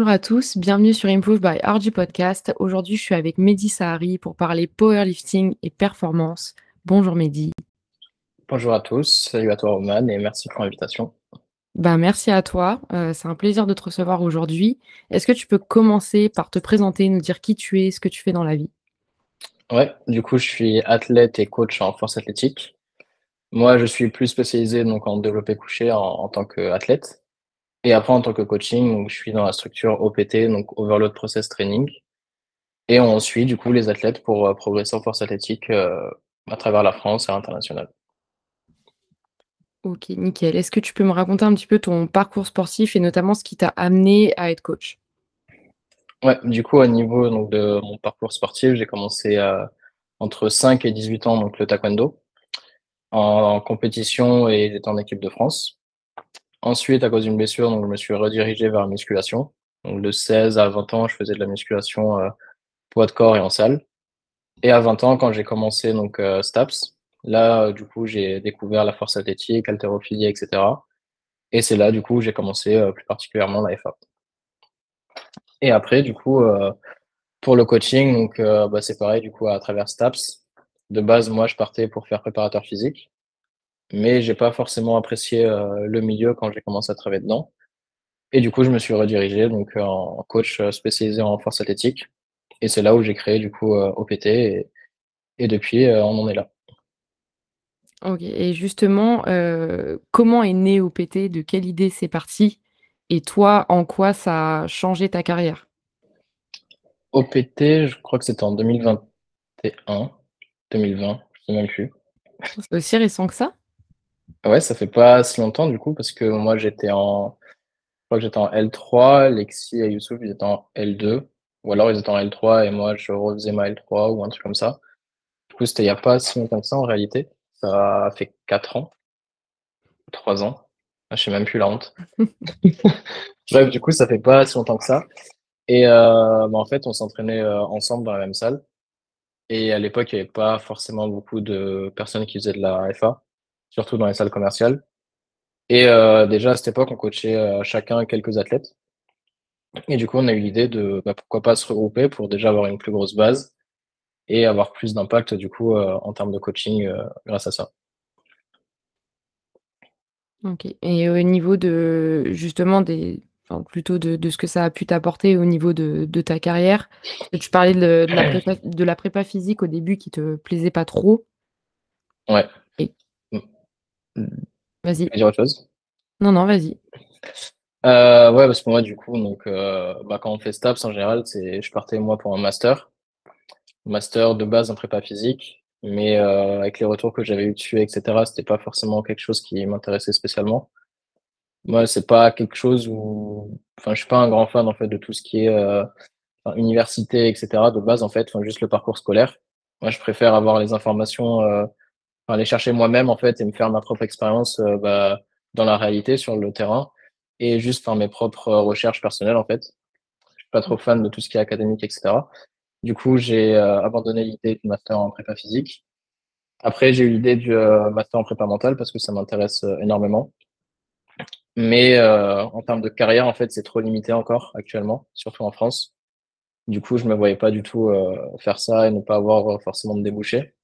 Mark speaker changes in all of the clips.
Speaker 1: Bonjour à tous, bienvenue sur Improve by RG Podcast. Aujourd'hui, je suis avec Mehdi Sahari pour parler powerlifting et performance. Bonjour Mehdi.
Speaker 2: Bonjour à tous, salut à toi Roman et merci pour l'invitation.
Speaker 1: Ben, merci à toi, euh, c'est un plaisir de te recevoir aujourd'hui. Est-ce que tu peux commencer par te présenter, nous dire qui tu es, ce que tu fais dans la vie?
Speaker 2: Ouais, du coup, je suis athlète et coach en force athlétique. Moi, je suis plus spécialisé donc en développé couché en, en tant qu'athlète. Et après, en tant que coaching, donc, je suis dans la structure OPT, donc Overload Process Training. Et on suit du coup les athlètes pour euh, progresser en force athlétique euh, à travers la France et à l'international.
Speaker 1: Ok, nickel. Est-ce que tu peux me raconter un petit peu ton parcours sportif et notamment ce qui t'a amené à être coach?
Speaker 2: Ouais, du coup, au niveau donc, de mon parcours sportif, j'ai commencé euh, entre 5 et 18 ans, donc le taekwondo, en, en compétition et j'étais en équipe de France. Ensuite, à cause d'une blessure, donc, je me suis redirigé vers la musculation. Donc, de 16 à 20 ans, je faisais de la musculation euh, poids de corps et en salle. Et à 20 ans, quand j'ai commencé donc euh, STAPS, là, euh, du coup, j'ai découvert la force athlétique, haltérophilie, etc. Et c'est là, du coup, j'ai commencé plus particulièrement la FA. Et après, du coup, pour le coaching, donc bah, c'est pareil, du coup, à travers STAPS. De base, moi, je partais pour faire préparateur physique, mais j'ai pas forcément apprécié euh, le milieu quand j'ai commencé à travailler dedans. Et du coup, je me suis redirigé donc en coach euh, spécialisé en force athlétique. Et c'est là où j'ai créé du coup euh, OPT et, et depuis, euh, on en est là.
Speaker 1: Ok, et justement, euh, comment est né OPT? De quelle idée c'est parti? Et toi, en quoi ça a changé ta carrière?
Speaker 2: OPT, je crois que c'était en 2021, 2020, je sais même plus.
Speaker 1: C'est aussi récent que ça?
Speaker 2: Ouais, ça fait pas si longtemps du coup, parce que moi j'étais en, je crois que j'étais en L3, Lexi et Youssouf ils étaient en L2, ou alors ils étaient en L3 et moi je refaisais ma L3 ou un truc comme ça. Du coup, c'était il y a pas si longtemps que ça en réalité. Ça fait 4 ans, 3 ans. Ah, je sais même plus la honte. Bref, du coup, ça fait pas si longtemps que ça. Et euh, bah, en fait, on s'entraînait euh, ensemble dans la même salle. Et à l'époque, il n'y avait pas forcément beaucoup de personnes qui faisaient de la FA, surtout dans les salles commerciales. Et euh, déjà, à cette époque, on coachait euh, chacun quelques athlètes. Et du coup, on a eu l'idée de bah, pourquoi pas se regrouper pour déjà avoir une plus grosse base et avoir plus d'impact du coup euh, en termes de coaching grâce à ça.
Speaker 1: OK et au niveau de justement des enfin plutôt de de ce que ça a pu t'apporter au niveau de de ta carrière, tu parlais de de la prépa de la prépa physique au début qui te plaisait pas trop
Speaker 2: Ouais. Mmh. Tu
Speaker 1: vas-y.
Speaker 2: veux dire autre chose?
Speaker 1: Non, non, vas-y.
Speaker 2: Heu, ouais, parce que moi, du coup, donc, heu, bah, quand on fait STAPS en général, c'est je partais moi pour un master. Master de base en prépa physique, mais heu, avec les retours que j'avais eu dessus et cetera, c'était pas forcément quelque chose qui m'intéressait spécialement. Moi, c'est pas quelque chose où enfin, je suis pas un grand fan en fait de tout ce qui est, enfin, université et cetera de base en fait, enfin, juste le parcours scolaire. Moi, je préfère avoir les informations, enfin, aller chercher moi-même en fait et me faire ma propre expérience, heu, bah, dans la réalité, sur le terrain et juste faire mes propres recherches personnelles en fait. Je suis pas trop fan de tout ce qui est académique et cetera. Du coup, j'ai, heu, abandonné l'idée du master en prépa physique. Après, j'ai eu l'idée du, master en prépa mentale parce que ça m'intéresse, énormément. Mais en termes de carrière, en fait, c'est trop limité encore actuellement, surtout en France. Du coup, je me voyais pas du tout, faire ça et ne pas avoir, forcément de débouchés.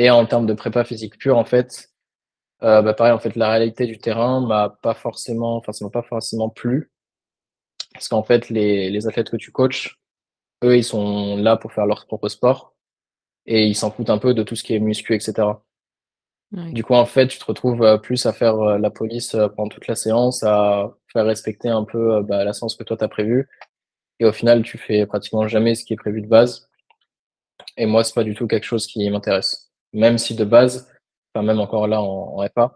Speaker 2: Et en termes de prépa physique pure, en fait, heu, bah, pareil, en fait, la réalité du terrain m'a pas forcément enfin, ça m'a pas forcément plu. Parce qu'en fait, les les athlètes que tu coaches, eux, ils sont là pour faire leur propre sport et ils s'en foutent un peu de tout ce qui est muscu et cetera.
Speaker 1: Ouais.
Speaker 2: Du coup, en fait, tu te retrouves, heu, plus à faire, heu, la police, pendant toute la séance, à faire respecter un peu, bah, la séance que toi tu as prévue et au final, tu fais pratiquement jamais ce qui est prévu de base et moi, c'est pas du tout quelque chose qui m'intéresse. Même si de base, enfin, même encore là en en FA,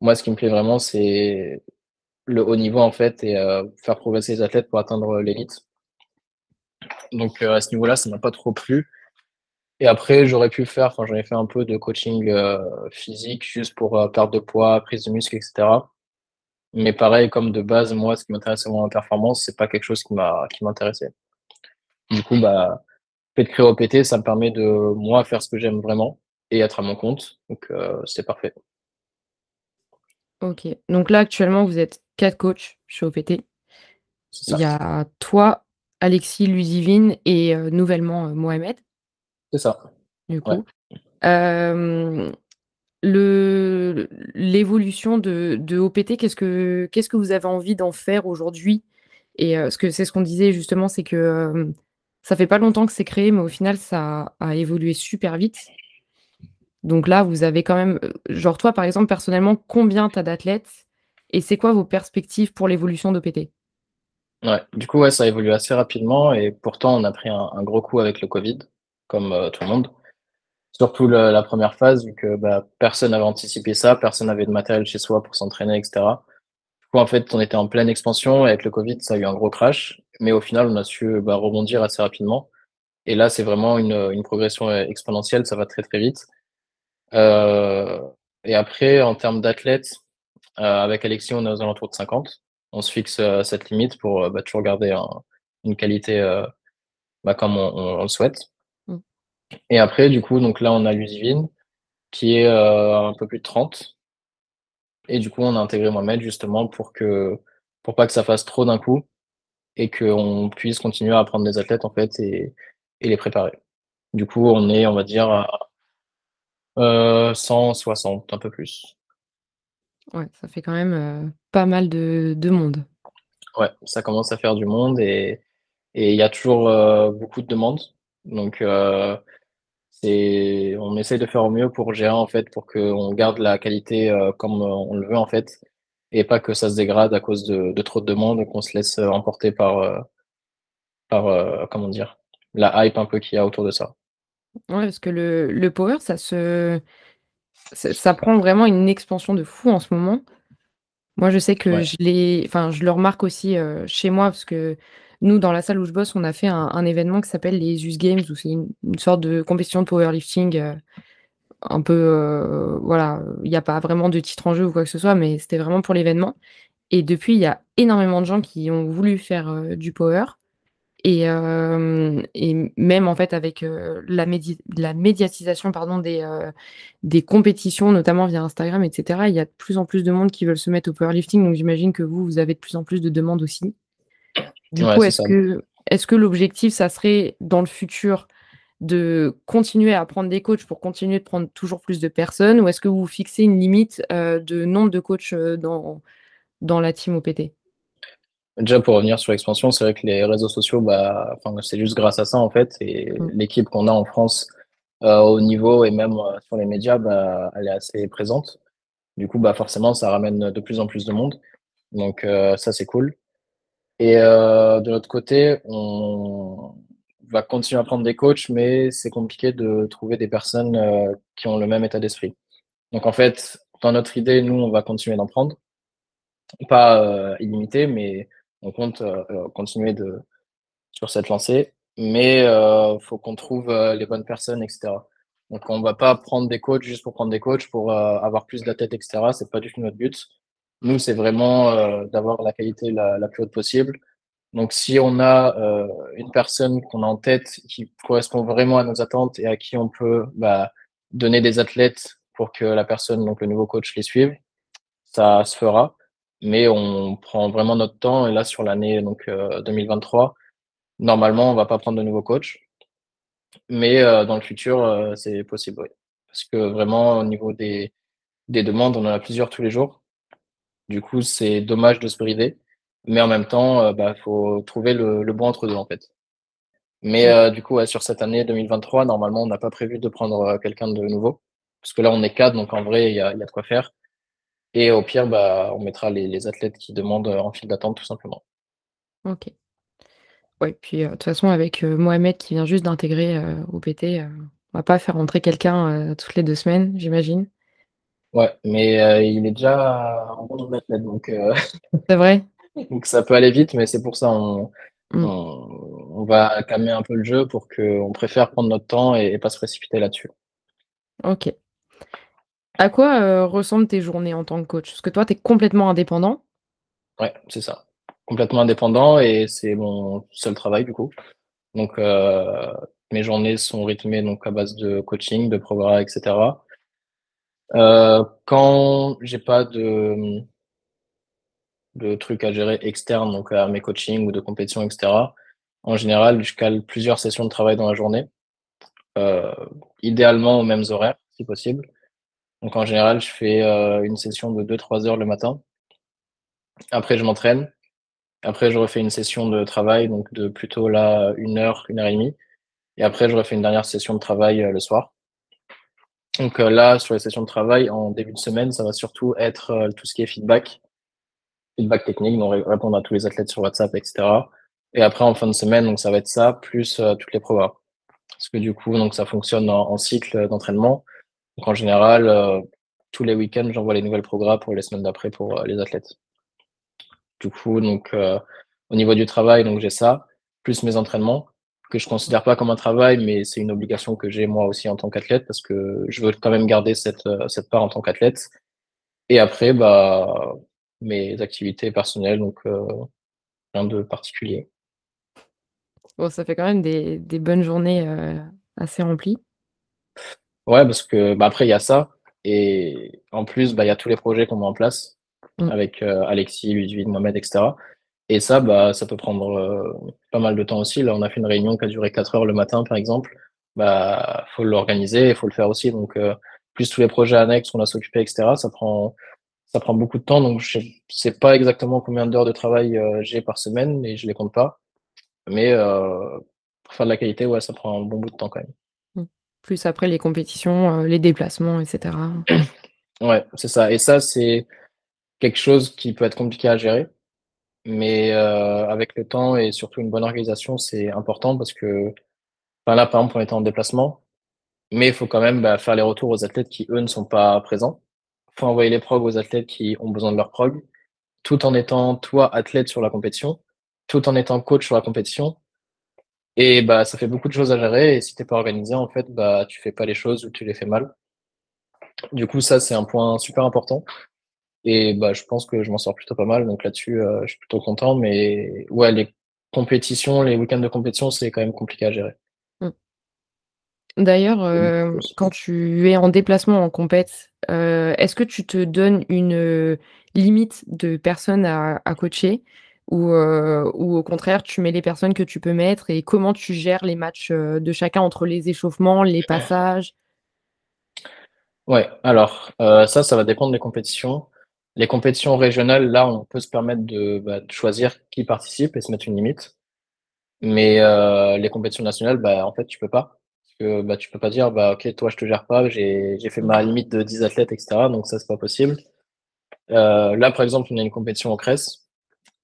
Speaker 2: moi, ce qui me plaît vraiment, c'est le haut niveau, en fait et heu, faire progresser les athlètes pour atteindre, l'élite. Donc heu, à ce niveau-là, ça m'a pas trop plu et après, j'aurais pu faire enfin, j'en ai fait un peu de coaching, heu, physique juste pour, heu, perte de poids, prise de muscle et cetera. Mais pareil, comme de base, moi, ce qui m'intéressait vraiment la performance, c'est pas quelque chose qui m'a qui m'intéressait. Du coup, bah, fait de créer OPT, ça me permet de, moi, faire ce que j'aime vraiment et être à mon compte, donc heu, c'est parfait.
Speaker 1: OK. Donc là, actuellement, vous êtes 4 coachs chez OPT. Il y a toi, Alexis, Ludivine et heu, nouvellement, heu, Mohamed
Speaker 2: C'est ça.
Speaker 1: du
Speaker 2: Ouais.
Speaker 1: coup. Le l'évolution de de OPT, qu'est-ce que qu'est-ce que vous avez envie d'en faire aujourd'hui? Et ce que c'est ce qu'on disait justement, c'est que, ça fait pas longtemps que c'est créé, mais au final, ça a évolué super vite. Donc là, vous avez quand même, heu, genre toi, par exemple, personnellement, combien tu as d'athlètes? Et c'est quoi vos perspectives pour l'évolution d'OPT?
Speaker 2: Ouais, du coup, ouais, ça évolue assez rapidement et pourtant on a pris un gros coup avec le covid, comme, heu, tout le monde. Surtout la première phase vu que, bah, personne n'avait anticipé ça, personne n'avait de matériel chez soi pour s'entraîner et cetera. Du coup, en fait, on était en pleine expansion et avec le covid, ça a eu un gros crash, mais au final, on a su, bah, rebondir assez rapidement et là, c'est vraiment une, progression, heu, exponentielle, ça va très, très vite. Heu et après en termes d'athlètes, heu, avec Alexis, on est aux alentours de 50. On se fixe, heu, cette limite pour, bah, toujours garder un une qualité, bah, comme on on on le souhaite.
Speaker 1: Mmh.
Speaker 2: Et après du coup, donc là, on a Ludivine qui est, un peu plus de 30 et du coup, on a intégré Mohamed justement pour que pour pas que ça fasse trop d'un coup et qu'on puisse continuer à apprendre des athlètes en fait et et les préparer. Du coup, on est, on va dire à heu, 160, un peu plus.
Speaker 1: Ouais, ça fait quand même, heu, pas mal de de monde.
Speaker 2: Ouais, ça commence à faire du monde et et il y a toujours, heu, beaucoup de demandes. Donc heu, c'est on essaie de faire au mieux pour gérer en fait, pour qu'on garde la qualité, heu, comme, heu, on le veut en fait et pas que ça se dégrade à cause de de trop de demandes et qu'on se laisse, heu, emporter par, heu par, heu, comment dire? La hype un peu qu'il y a autour de ça.
Speaker 1: Ouais, parce que le le power, ça se ça ça prend vraiment une expansion de fou en ce moment. Moi, je sais que
Speaker 2: Ouais.
Speaker 1: je l'ai enfin, je le remarque aussi, heu, chez moi parce que nous, dans la salle où je bosse, on a fait un un événement qui s'appelle les US Games où c'est une une sorte de compétition de powerlifting, heu, un peu, heu, voilà, il y a pas vraiment de titre en jeu ou quoi que ce soit, mais c'était vraiment pour l'événement. Et depuis, il y a énormément de gens qui ont voulu faire, du power et hem et même en fait avec, heu, la médi la médiatisation pardon des, heu, des compétitions, notamment via Instagram et cetera, il y a de plus en plus de monde qui veulent se mettre au powerlifting, donc j'imagine que vous, vous avez de plus en plus de demandes aussi. Du
Speaker 2: Ouais,
Speaker 1: coup, est-ce que est-ce que l'objectif, ça serait dans le futur de continuer à prendre des coachs pour continuer de prendre toujours plus de personnes? Ou est-ce que vous fixez une limite, de nombre de coachs, dans dans la team OPT?
Speaker 2: Déjà pour revenir sur l'expansion, c'est vrai que les réseaux sociaux, bah, enfin, c'est juste grâce à ça en fait et
Speaker 1: Mmh.
Speaker 2: l'équipe qu'on a en France, heu, au niveau et même, heu, sur les médias, bah, elle est assez présente. Du coup, bah, forcément, ça ramène de plus en plus de monde. Donc, heu, ça, c'est cool. Et de l'autre côté, on va continuer à prendre des coachs, mais c'est compliqué de trouver des personnes, qui ont le même état d'esprit. Donc en fait, dans notre idée, nous, on va continuer d'en prendre. Pas, illimité, mais on compte, heu heu, continuer de sur cette lancée. Mais heu, faut qu'on trouve, les bonnes personnes et cetera. Donc on va pas prendre des coachs juste pour prendre des coachs, pour, avoir plus d'athlètes et cetera. C'est pas du tout notre but. Nous, c'est vraiment, d'avoir la qualité la la plus haute possible. Donc si on a, heu, une personne qu'on a en tête qui correspond vraiment à nos attentes et à qui on peut, bah, donner des athlètes pour que la personne, donc le nouveau coach les suive, ça se fera. Mais on prend vraiment notre temps et là sur l'année donc, heu, 2023, normalement, on va pas prendre de nouveaux coachs. Mais heu, dans le futur, heu, c'est possible, oui. Parce que vraiment au niveau des des demandes, on en a plusieurs tous les jours. Du coup, c'est dommage de se brider, mais en même temps, heu, bah, faut trouver le le bon entre 2 en fait. Mais du coup, ouais, sur cette année 2023, normalement, on n'a pas prévu de prendre, quelqu'un de nouveau. Parce que là, on est 4, donc en vrai, il y a il y a de quoi faire et au pire, bah, on mettra les les athlètes qui demandent, heu, en file d'attente tout simplement.
Speaker 1: OK. Ouais, puis, heu, de toute façon avec, heu, Mohamed qui vient juste d'intégrer, OPT, heu, on va pas faire rentrer quelqu'un, toutes les 2 semaines, j'imagine?
Speaker 2: Ouais, mais il est déjà en bon d'athlètes donc
Speaker 1: C'est vrai?
Speaker 2: donc ça peut aller vite, mais c'est pour ça on on on va calmer un peu le jeu pour qu'on préfère prendre notre temps et et pas se précipiter là-dessus.
Speaker 1: OK. À quoi, heu, ressemblent tes journées en tant que coach? Parce que toi, tu es complètement indépendant?
Speaker 2: Ouais, c'est ça. Complètement indépendant et c'est mon seul travail du coup. Donc heu, mes journées sont rythmées donc à base de coaching, de progrès et cetera. Heu, quand j'ai pas de, de trucs à gérer externes, donc à mes coachings ou de compétitions, etc., en général, je cale plusieurs sessions de travail dans la journée, euh, idéalement aux mêmes horaires, si possible. Donc en général, je fais euh, une session de 2-3 heures le matin. Après, je m'entraîne. Après, je refais une session de travail, donc de plutôt là, une heure, une heure et demie. Et après, je refais une dernière session de travail euh, le soir. Donc euh, là, sur les sessions de travail, en début de semaine, ça va surtout être tout ce qui est feedback, feedback technique, donc répondre à tous les athlètes sur WhatsApp, etc. Et après, en fin de semaine, donc ça va être ça, plus toutes les programmes. Parce que du coup, donc ça fonctionne en, cycle d'entraînement. Donc en général, tous les week-ends, j'envoie les nouvelles programmes pour les semaines d'après pour les athlètes. Du coup, donc au niveau du travail, donc j'ai ça, plus mes entraînements que je considère pas comme un travail, mais c'est une obligation que j'ai moi aussi en tant qu'athlète parce que je veux quand même garder cette, euh, part en tant qu'athlète. Et après, bah, mes activités personnelles, donc euh, rien de particulier.
Speaker 1: Bon, ça fait quand même des, bonnes journées euh, assez remplies.
Speaker 2: Ouais, parce que bah, après, il y a ça. Et en plus, bah, il y a tous les projets qu'on met en place mmh. avec Alexis, Ludwig, Mohamed, etc. Et ça, bah, ça peut prendre euh, pas mal de temps aussi. Là, on a fait une réunion qui a duré 4 heures le matin, par exemple. Bah, faut l'organiser, il faut le faire aussi. Donc, euh, plus tous les projets annexes qu'on a s'occuper, etc., ça prend, ça prend beaucoup de temps. Donc, je sais pas exactement combien d'heures de travail euh, j'ai par semaine et je les compte pas. Mais pour faire de la qualité, ouais, ça prend un bon bout de temps quand même.
Speaker 1: Plus après les compétitions, les déplacements, etc.
Speaker 2: ouais, c'est ça. Et ça, c'est quelque chose qui peut être compliqué à gérer mais euh, avec le temps et surtout une bonne organisation, c'est important parce que enfin là, par exemple, on était en déplacement, mais il faut quand même bah, faire les retours aux athlètes qui, eux, ne sont pas présents. Il faut envoyer les progs aux athlètes qui ont besoin de leur prog, tout en étant, toi, athlète sur la compétition, tout en étant coach sur la compétition. Et bah, ça fait beaucoup de choses à gérer. Et si t'es pas organisé, en fait, bah, tu fais pas les choses ou tu les fais mal. Du coup, ça, c'est un point super important. Et bah, je pense que je m'en sors plutôt pas mal. Donc là-dessus, euh, je suis plutôt content. Mais ouais, les compétitions, les week-ends de compétition, c'est quand même compliqué à gérer. Mmh.
Speaker 1: D'ailleurs, euh, quand tu es en déplacement en compète, euh, est-ce que tu te donnes une limite de personnes à, coacher? Ou, ou, au contraire, tu mets les personnes que tu peux mettre et comment tu gères les matchs de chacun entre les échauffements, les passages?
Speaker 2: Ouais, alors ça, ça va dépendre des compétitions. Les compétitions régionales, là, on peut se permettre de, bah, de choisir qui participe et se mettre une limite. Mais euh, les compétitions nationales, bah, en fait, tu peux pas. Parce que bah, tu peux pas dire, bah, ok, toi, je te gère pas, j'ai fait ma limite de 10 athlètes, etc. Donc ça, c'est pas possible. Euh, là, par exemple, on a une compétition en Crèce.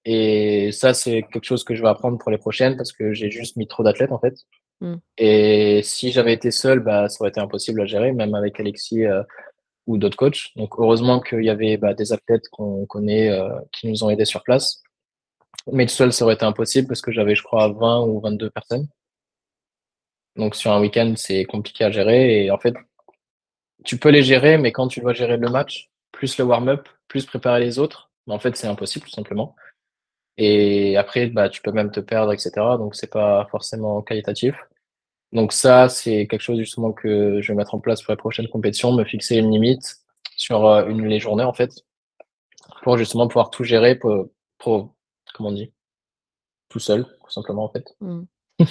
Speaker 2: Et ça, c'est quelque chose que je vais apprendre pour les prochaines parce que j'ai juste mis trop d'athlètes, en fait. Mmh. Et si j'avais été seul, bah, ça aurait été impossible à gérer, même avec Alexis. Euh, ou d'autres coachs. Donc heureusement qu'il y avait bah, des athlètes qu'on connaît euh, qui nous ont aidés sur place. Mais tout seul, ça aurait été impossible parce que j'avais, je crois, 20 ou 22 personnes. Donc sur un week-end, c'est compliqué à gérer. Et en fait, tu peux les gérer, mais quand tu dois gérer le match, plus le warm-up, plus préparer les autres, bah, en fait, c'est impossible tout simplement. Et après, bah, tu peux même te perdre, etc. Donc c'est pas forcément qualitatif. Donc ça, c'est quelque chose justement que je vais mettre en place pour la prochaine compétition, me fixer une limite sur euh, une, les journées en fait, pour justement pouvoir tout gérer pour, pour comment on dit, tout seul, tout simplement en fait. Mmh.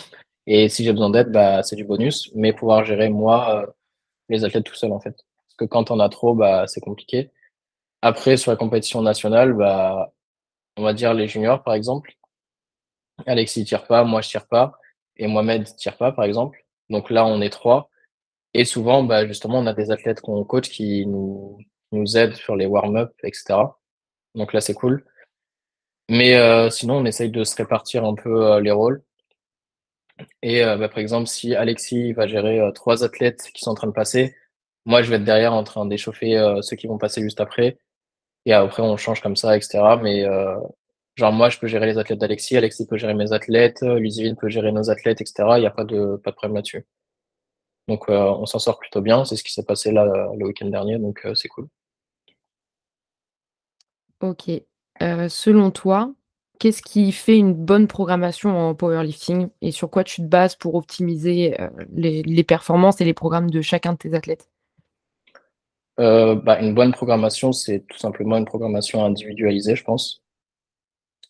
Speaker 2: Et si j'ai besoin d'aide, bah, c'est du bonus, mais pouvoir gérer moi euh, les athlètes tout seul en fait. Parce que quand on a trop, bah, c'est compliqué. Après, sur la compétition nationale, bah, on va dire les juniors par exemple. Alexis tire pas, moi je tire pas et Mohamed tire pas, par exemple. Donc là, on est trois. Et souvent, bah, justement, on a des athlètes qu'on coach qui nous, nous aident sur les warm-up, etc. Donc là, c'est cool. Mais euh, sinon, on essaye de se répartir un peu euh, les rôles. Et euh, bah, par exemple, si Alexis va gérer trois athlètes qui sont en train de passer, moi, je vais être derrière en train d'échauffer ceux qui vont passer juste après. Et après, on change comme ça, etc. Mais Genre, moi, je peux gérer les athlètes d'Alexis, Alexis peut gérer mes athlètes, Ludivine peut gérer nos athlètes, etc. Il n'y a pas de, pas de problème là-dessus. Donc, euh, on s'en sort plutôt bien. C'est ce qui s'est passé là le week-end dernier, donc euh, c'est cool.
Speaker 1: Ok. Euh, selon toi, qu'est-ce qui fait une bonne programmation en powerlifting et sur quoi tu te bases pour optimiser les, performances et les programmes de chacun de tes athlètes?
Speaker 2: Bah, Une bonne programmation, c'est tout simplement une programmation individualisée, je pense.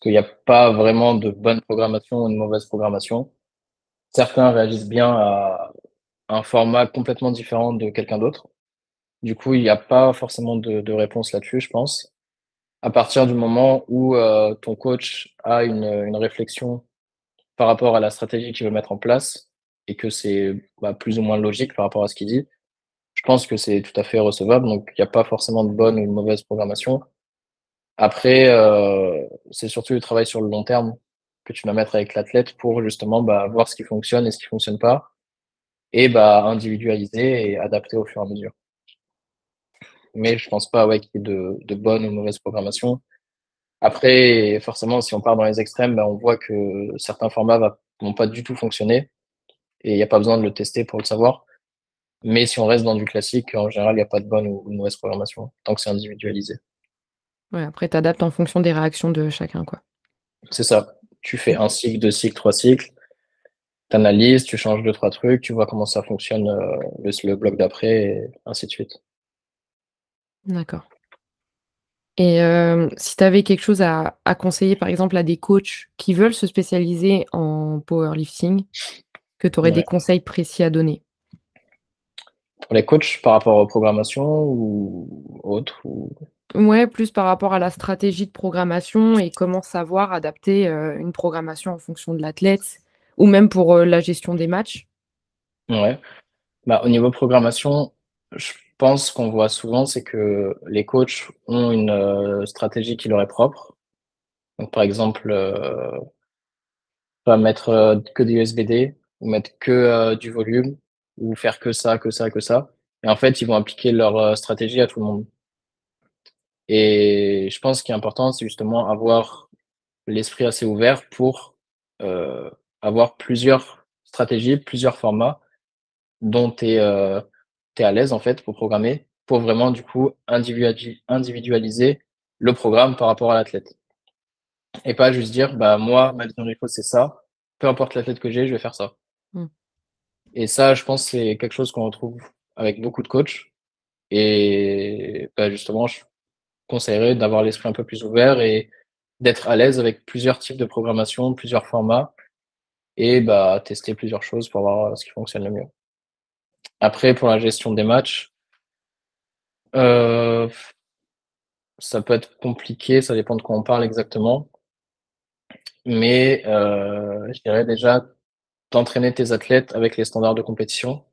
Speaker 2: Qu'il n'y a pas vraiment de bonne programmation ou de mauvaise programmation. Certains réagissent bien à un format complètement différent de quelqu'un d'autre. Du coup, il n'y a pas forcément de, de réponse là-dessus, je pense. À partir du moment où euh, ton coach a une, une réflexion par rapport à la stratégie qu'il veut mettre en place et que c'est bah, plus ou moins logique par rapport à ce qu'il dit, pense que c'est tout à fait recevable. Donc, il n'y a pas forcément de bonne ou de mauvaise programmation. Après, euh, c'est surtout le travail sur le long terme que tu vas mettre avec l'athlète pour justement bah, voir ce qui fonctionne et ce qui fonctionne pas et bah, individualiser et adapter au fur et à mesure. Mais je pense pas ouais, qu'il y ait de, bonne ou mauvaise programmation. Après, forcément, si on part dans les extrêmes, bah, on voit que certains formats vont pas du tout fonctionner et il n'y a pas besoin de le tester pour le savoir. Mais si on reste dans du classique, en général, il n'y a pas de bonne ou de mauvaise programmation, tant que c'est individualisé.
Speaker 1: Ouais, après, tu adaptes en fonction des réactions de chacun, quoi.
Speaker 2: C'est ça. Tu fais un cycle, deux cycles, trois cycles, tu analyses, tu changes deux, trois trucs, tu vois comment ça fonctionne euh, le, le bloc d'après, et ainsi de suite.
Speaker 1: D'accord. Et euh, si tu avais quelque chose à, à, conseiller, par exemple, à des coachs qui veulent se spécialiser en powerlifting, que tu aurais ouais. des conseils précis à donner?
Speaker 2: Pour les coachs, par rapport aux programmations ou autres ou...
Speaker 1: Ouais, plus par rapport à la stratégie de programmation et comment savoir adapter euh, une programmation en fonction de l'athlète ou même pour euh, la gestion des matchs.
Speaker 2: Ouais. Bah, au niveau programmation, je pense qu'on voit souvent, c'est que les coachs ont une euh, stratégie qui leur est propre. Donc, par exemple, pas mettre que du SBD ou mettre que du volume ou faire que ça, que ça, que ça. Et en fait, ils vont appliquer leur euh, stratégie à tout le monde. Et je pense qu'il est important, c'est justement avoir l'esprit assez ouvert pour euh, avoir plusieurs stratégies, plusieurs formats dont tu es, euh, à l'aise en fait pour programmer, pour vraiment du coup individualiser le programme par rapport à l'athlète. Et pas juste dire, bah moi, ma vision du c'est ça, peu importe l'athlète que j'ai, je vais faire ça. Et ça, je pense, c'est quelque chose qu'on retrouve avec beaucoup de coachs. Et bah, justement, je conseillerais d'avoir l'esprit un peu plus ouvert et d'être à l'aise avec plusieurs types de programmation, plusieurs formats, et bah, tester plusieurs choses pour voir ce qui fonctionne le mieux. Après, pour la gestion des matchs, euh, ça peut être compliqué, ça dépend de quoi on parle exactement. Mais euh, je dirais déjà d'entraîner tes athlètes avec les standards de compétition.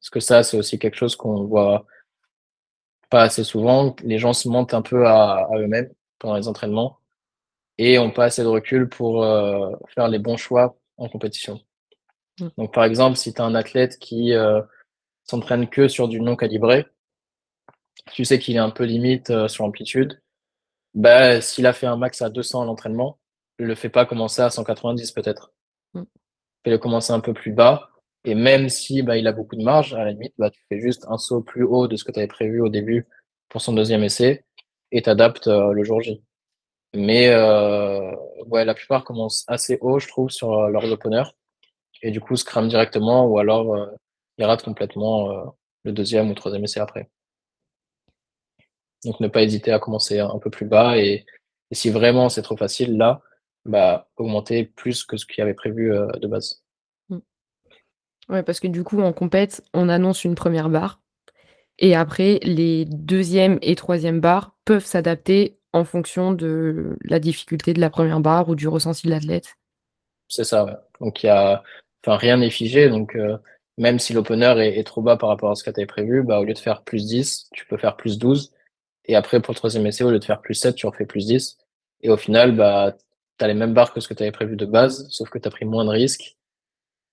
Speaker 2: Parce que ça, c'est aussi quelque chose qu'on voit pas assez souvent. Les gens se mentent un peu à, à eux-mêmes pendant les entraînements et ont pas assez de recul pour euh, faire les bons choix en compétition.
Speaker 1: Mmh.
Speaker 2: Donc, par exemple, si tu as un athlète qui euh, s'entraîne que sur du non calibré, tu sais qu'il est un peu limite euh, sur l'amplitude, bah, s'il a fait un max à 200 à l'entraînement, le fais pas commencer à 190 peut-être.
Speaker 1: Mmh.
Speaker 2: Fais-le commencer un peu plus bas. Et même si bah, il a beaucoup de marge, à la limite, bah, tu fais juste un saut plus haut de ce que tu avais prévu au début pour son deuxième essai et t'adaptes euh, le jour J. Mais euh, ouais, la plupart commencent assez haut, je trouve, sur euh, leurs openers. Et du coup, se crament directement ou alors euh, ils ratent complètement euh, le deuxième ou troisième essai après. Donc ne pas hésiter à commencer un peu plus bas et si vraiment c'est trop facile, là, bah, augmenter plus que ce qu'il y avait prévu euh, de base.
Speaker 1: Mmh. Ouais, parce que du coup, en compète, on annonce une première barre. Et après, les deuxième et troisième barres peuvent s'adapter en fonction de la difficulté de la première barre ou du ressenti de l'athlète.
Speaker 2: C'est ça, ouais. Donc, y a, enfin, rien n'est figé. Donc, euh, même si l'opener est, est, trop bas par rapport à ce que tu avais prévu, bah, au lieu de faire plus 10, tu peux faire plus 12. Et après, pour le troisième essai, au lieu de faire plus 7, tu refais plus 10. Et au final, bah, tu as les mêmes barres que ce que tu avais prévu de base, sauf que tu as pris moins de risques.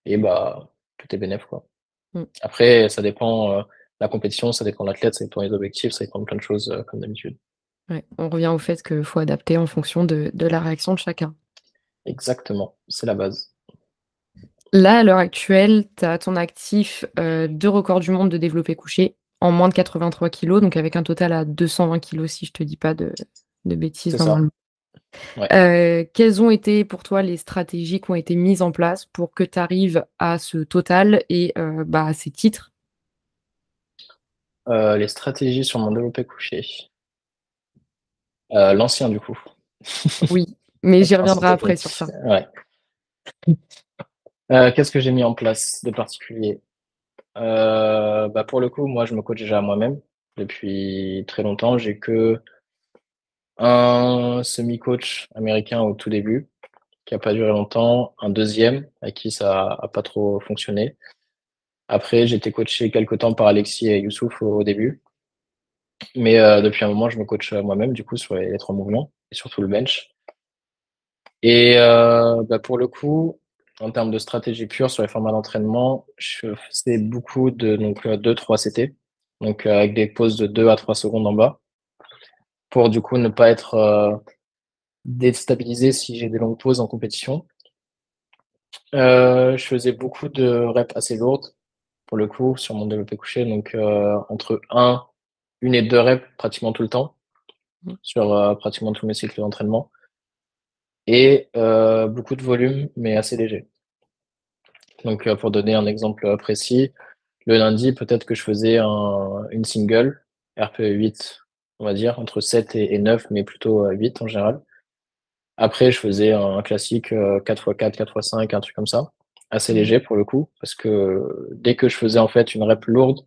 Speaker 2: Et bah, tout est bénéf, quoi.
Speaker 1: Mm.
Speaker 2: Après, ça dépend, euh, la compétition, ça dépend de l'athlète, ça dépend des objectifs, ça dépend de plein de choses, euh, comme d'habitude.
Speaker 1: Ouais, on revient au fait qu'il faut adapter en fonction de, de, la réaction de chacun.
Speaker 2: Exactement, c'est la base.
Speaker 1: Là, à l'heure actuelle, tu as ton actif euh, deux records du monde de développé couché en moins de 83 kg, donc avec un total à 220 kg si je te dis pas de, de bêtises normalement.
Speaker 2: Ouais.
Speaker 1: Euh, quelles ont été pour toi les stratégies qui ont été mises en place pour que tu arrives à ce total et euh, bah, à ces titres?
Speaker 2: Euh, Les stratégies sur mon développé couché. L'ancien du coup.
Speaker 1: Oui, mais j'y reviendrai après sur ça.
Speaker 2: Ouais. Qu'est-ce que j'ai mis en place de particulier? Bah Pour le coup, moi, je me coach déjà moi-même depuis très longtemps. J'ai que un semi-coach américain au tout début, qui a pas duré longtemps, un deuxième avec qui ça a pas trop fonctionné. Après, j'ai été coaché quelque temps par Alexis et Youssouf au, début. Mais euh, depuis un moment, je me coach moi-même, du coup, sur les, trois mouvements et surtout le bench. Et euh, bah pour le coup, en termes de stratégie pure sur les formats d'entraînement, je faisais beaucoup de donc 2-3 CT, donc euh, avec des pauses de 2 à 3 secondes en bas, pour du coup ne pas être euh, déstabilisé si j'ai des longues pauses en compétition. Euh, je faisais beaucoup de reps assez lourdes, pour le coup, sur mon développé couché, donc entre 1, une et deux reps pratiquement tout le temps, mmh. sur pratiquement tous mes cycles d'entraînement et euh, beaucoup de volume, mais assez léger. Donc, euh, pour donner un exemple précis, le lundi, peut-être que je faisais un, une single, RPE 8, on va dire, entre 7 et, 9, mais plutôt 8 en général. Après, je faisais un classique 4x4, 4x5, un truc comme ça, assez mmh. léger pour le coup, parce que dès que je faisais en fait une rep lourde,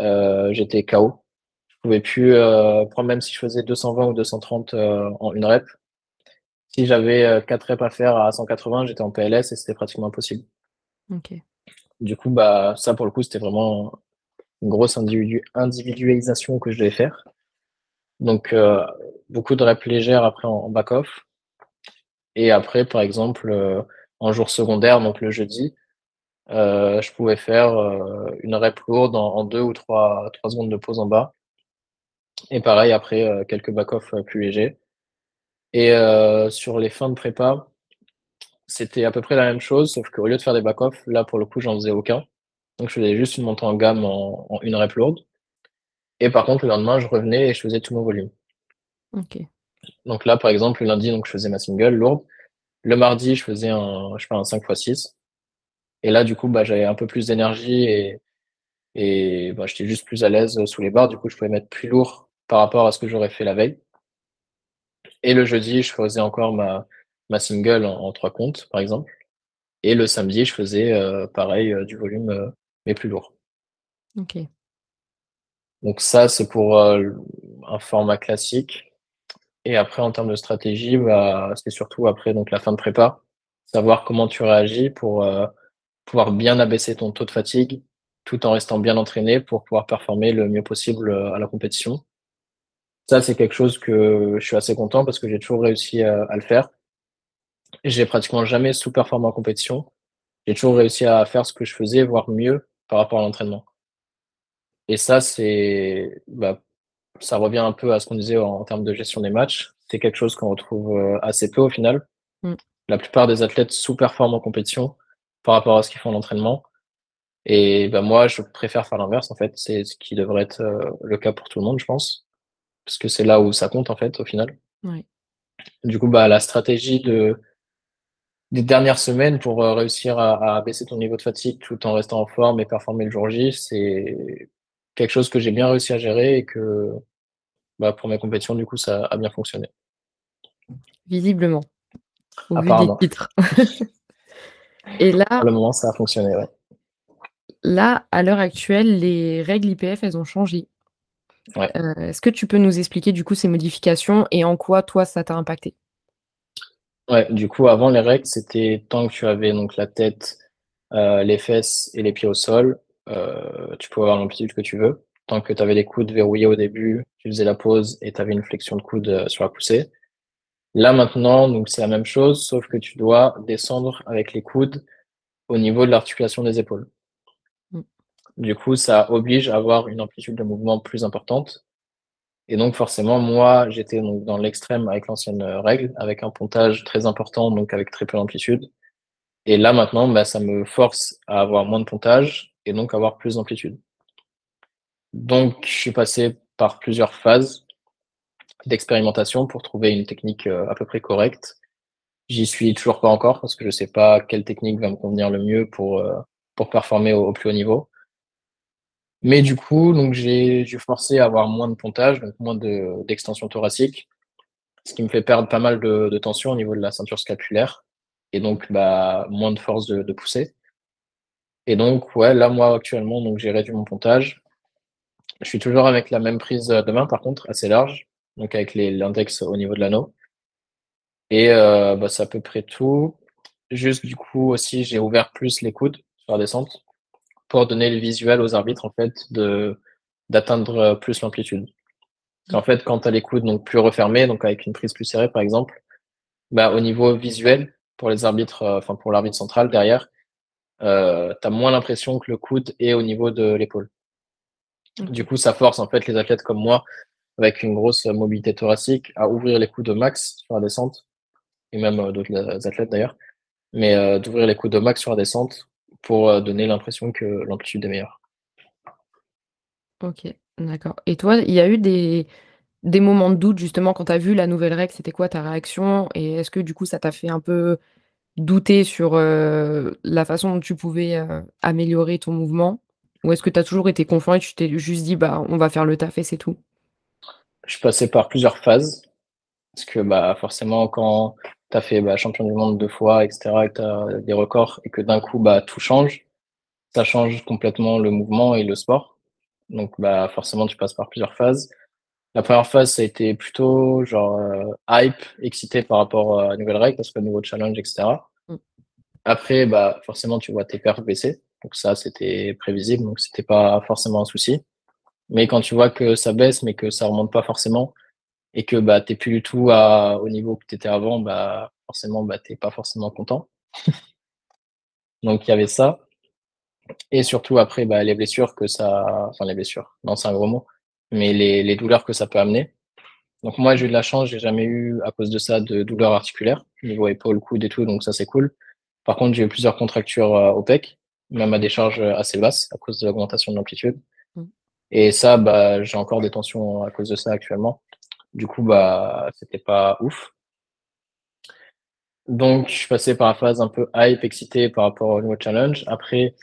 Speaker 2: euh, j'étais KO. Je pouvais plus euh, prendre, même si je faisais 220 ou 230 euh, en une rep, si j'avais 4 euh, reps à faire à 180, j'étais en PLS et c'était pratiquement impossible. Du coup, bah, ça pour le coup, c'était vraiment une grosse individualisation que je devais faire. Donc, euh, beaucoup de reps légères après en, back-off. Et après, par exemple, euh, en jour secondaire, donc le jeudi, je pouvais faire une rep lourde en, 2 ou 3, 3 secondes de pause en bas. Et pareil, après, quelques back-off plus légers. Et euh, sur les fins de prépa, c'était à peu près la même chose, sauf qu'au lieu de faire des back-off, là pour le coup, j'en faisais aucun. Donc je faisais juste une montée en gamme en, une rep lourde. Et par contre, le lendemain, je revenais et je faisais tout mon volume. Donc là, par exemple, le lundi, donc, je faisais ma single lourde. Le mardi, je faisais un, je fais un 5x6. Et là, du coup, bah, j'avais un peu plus d'énergie et, et bah, j'étais juste plus à l'aise sous les barres. Du coup, je pouvais mettre plus lourd par rapport à ce que j'aurais fait la veille. Et le jeudi, je faisais encore ma, ma single en, trois comptes, par exemple. Et le samedi, je faisais euh, pareil, euh, du volume, euh, mais plus lourd.
Speaker 1: Ok.
Speaker 2: Donc ça, c'est pour un format classique. Et après, en termes de stratégie, bah, c'est surtout après donc la fin de prépa, savoir comment tu réagis pour pouvoir bien abaisser ton taux de fatigue, tout en restant bien entraîné pour pouvoir performer le mieux possible à la compétition. Ça, c'est quelque chose que je suis assez content parce que j'ai toujours réussi à, le faire. J'ai pratiquement jamais sous-performé en compétition. J'ai toujours réussi à faire ce que je faisais, voire mieux par rapport à l'entraînement. Et ça, c'est, bah, ça revient un peu à ce qu'on disait en, termes de gestion des matchs. C'est quelque chose qu'on retrouve euh, assez peu au final. Mm. La plupart des athlètes sous-performent en compétition par rapport à ce qu'ils font en entraînement. Et bah, moi, je préfère faire l'inverse, en fait. C'est ce qui devrait être euh, le cas pour tout le monde, je pense parce que c'est là où ça compte en fait au final. Du coup, bah, la stratégie de, des dernières semaines pour euh, réussir à, baisser ton niveau de fatigue tout en restant en forme et performer le jour J, c'est quelque chose que j'ai bien réussi à gérer et que bah, pour mes compétitions, du coup, ça a bien fonctionné.
Speaker 1: Visiblement. Au vu des titres. et là.
Speaker 2: Pour le moment, ça a fonctionné, ouais.
Speaker 1: Là, à l'heure actuelle, les règles IPF, elles ont changé. Euh, est-ce que tu peux nous expliquer du coup ces modifications et en quoi toi ça t'a impacté?
Speaker 2: Ouais, du coup, avant les règles, c'était tant que tu avais donc la tête, euh, les fesses et les pieds au sol, euh, tu pouvais avoir l'amplitude que tu veux. Tant que tu avais les coudes verrouillés au début, tu faisais la pause et tu avais une flexion de coude sur la poussée. Là maintenant, donc c'est la même chose, sauf que tu dois descendre avec les coudes au niveau de l'articulation des épaules. Du coup, ça oblige à avoir une amplitude de mouvement plus importante. Et donc, forcément, moi, j'étais donc dans l'extrême avec l'ancienne règle, avec un pontage très important, donc avec très peu d'amplitude. Et là, maintenant, bah, ça me force à avoir moins de pontage et donc avoir plus d'amplitude. Donc, je suis passé par plusieurs phases d'expérimentation pour trouver une technique euh, à peu près correcte. J'y suis toujours pas encore parce que je sais pas quelle technique va me convenir le mieux pour, euh, pour performer au, plus haut niveau. Mais du coup, donc j'ai forcé à avoir moins de pontage, donc moins d'extension thoracique. ce qui me fait perdre pas mal de, tension au niveau de la ceinture scapulaire et donc bah, moins de force de, de pousser. Et donc, ouais, là, moi, actuellement, donc j'ai réduit mon pontage. Je suis toujours avec la même prise de main, par contre, assez large, donc avec l'index au niveau de l'anneau. Et euh, bah, c'est à peu près tout. Juste, du coup, aussi, j'ai ouvert plus les coudes sur la descente pour donner le visuel aux arbitres, en fait, de d'atteindre plus l'amplitude. En fait, quand tu les coudes donc plus refermés, donc avec une prise plus serrée, par exemple, bah, au niveau visuel, pour les arbitres, euh, enfin pour l'arbitre central derrière, euh, tu as moins l'impression que le coude est au niveau de l'épaule. Du coup, ça force en fait les athlètes comme moi, avec une grosse mobilité thoracique, à ouvrir les coudes au max sur la descente, et même euh, d'autres athlètes d'ailleurs, mais euh, d'ouvrir les coudes au max sur la descente pour euh, donner l'impression que l'amplitude est meilleure.
Speaker 1: Ok, d'accord. Et toi, il y a eu des, des moments de doute justement quand tu as vu la nouvelle règle, c'était quoi ta réaction? Et est-ce que du coup ça t'a fait un peu douter sur euh, la façon dont tu pouvais euh, améliorer ton mouvement? Ou est-ce que tu as toujours été confiant et tu t'es juste dit bah on va faire le taf et c'est tout?
Speaker 2: Je passé par plusieurs phases. Parce que bah forcément quand tu as fait bah, champion du monde deux fois, etc., et que tu as des records et que d'un coup bah, tout change, ça change complètement le mouvement et le sport. Donc bah forcément tu passes par plusieurs phases. La première phase, ça a été plutôt genre euh, hype, excité par rapport à la nouvelle règle, parce que nouveau challenge, etc.
Speaker 1: Mm.
Speaker 2: Après, bah, forcément, tu vois tes perfs baisser. Donc ça, c'était prévisible, donc c'était pas forcément un souci. Mais quand tu vois que ça baisse, mais que ça remonte pas forcément, et que bah, t'es plus du tout à, au niveau que tu étais avant, bah, forcément, bah, t'es pas forcément content. donc il y avait ça. Et surtout après, bah, les blessures que ça, enfin les blessures, non, c'est un gros mot, mais les, les, douleurs que ça peut amener. Donc moi, j'ai eu de la chance, j'ai jamais eu à cause de ça de douleurs articulaires, niveau épaule, coude et tout, donc ça c'est cool. Par contre, j'ai eu plusieurs contractures euh, au pec, même à des charges assez basses à cause de l'augmentation de l'amplitude. Mm. Et ça, bah, j'ai encore des tensions à cause de ça actuellement. Du coup, bah, c'était pas ouf. Donc, je suis passé par la phase un peu hype, excité par rapport au nouveau challenge. Après,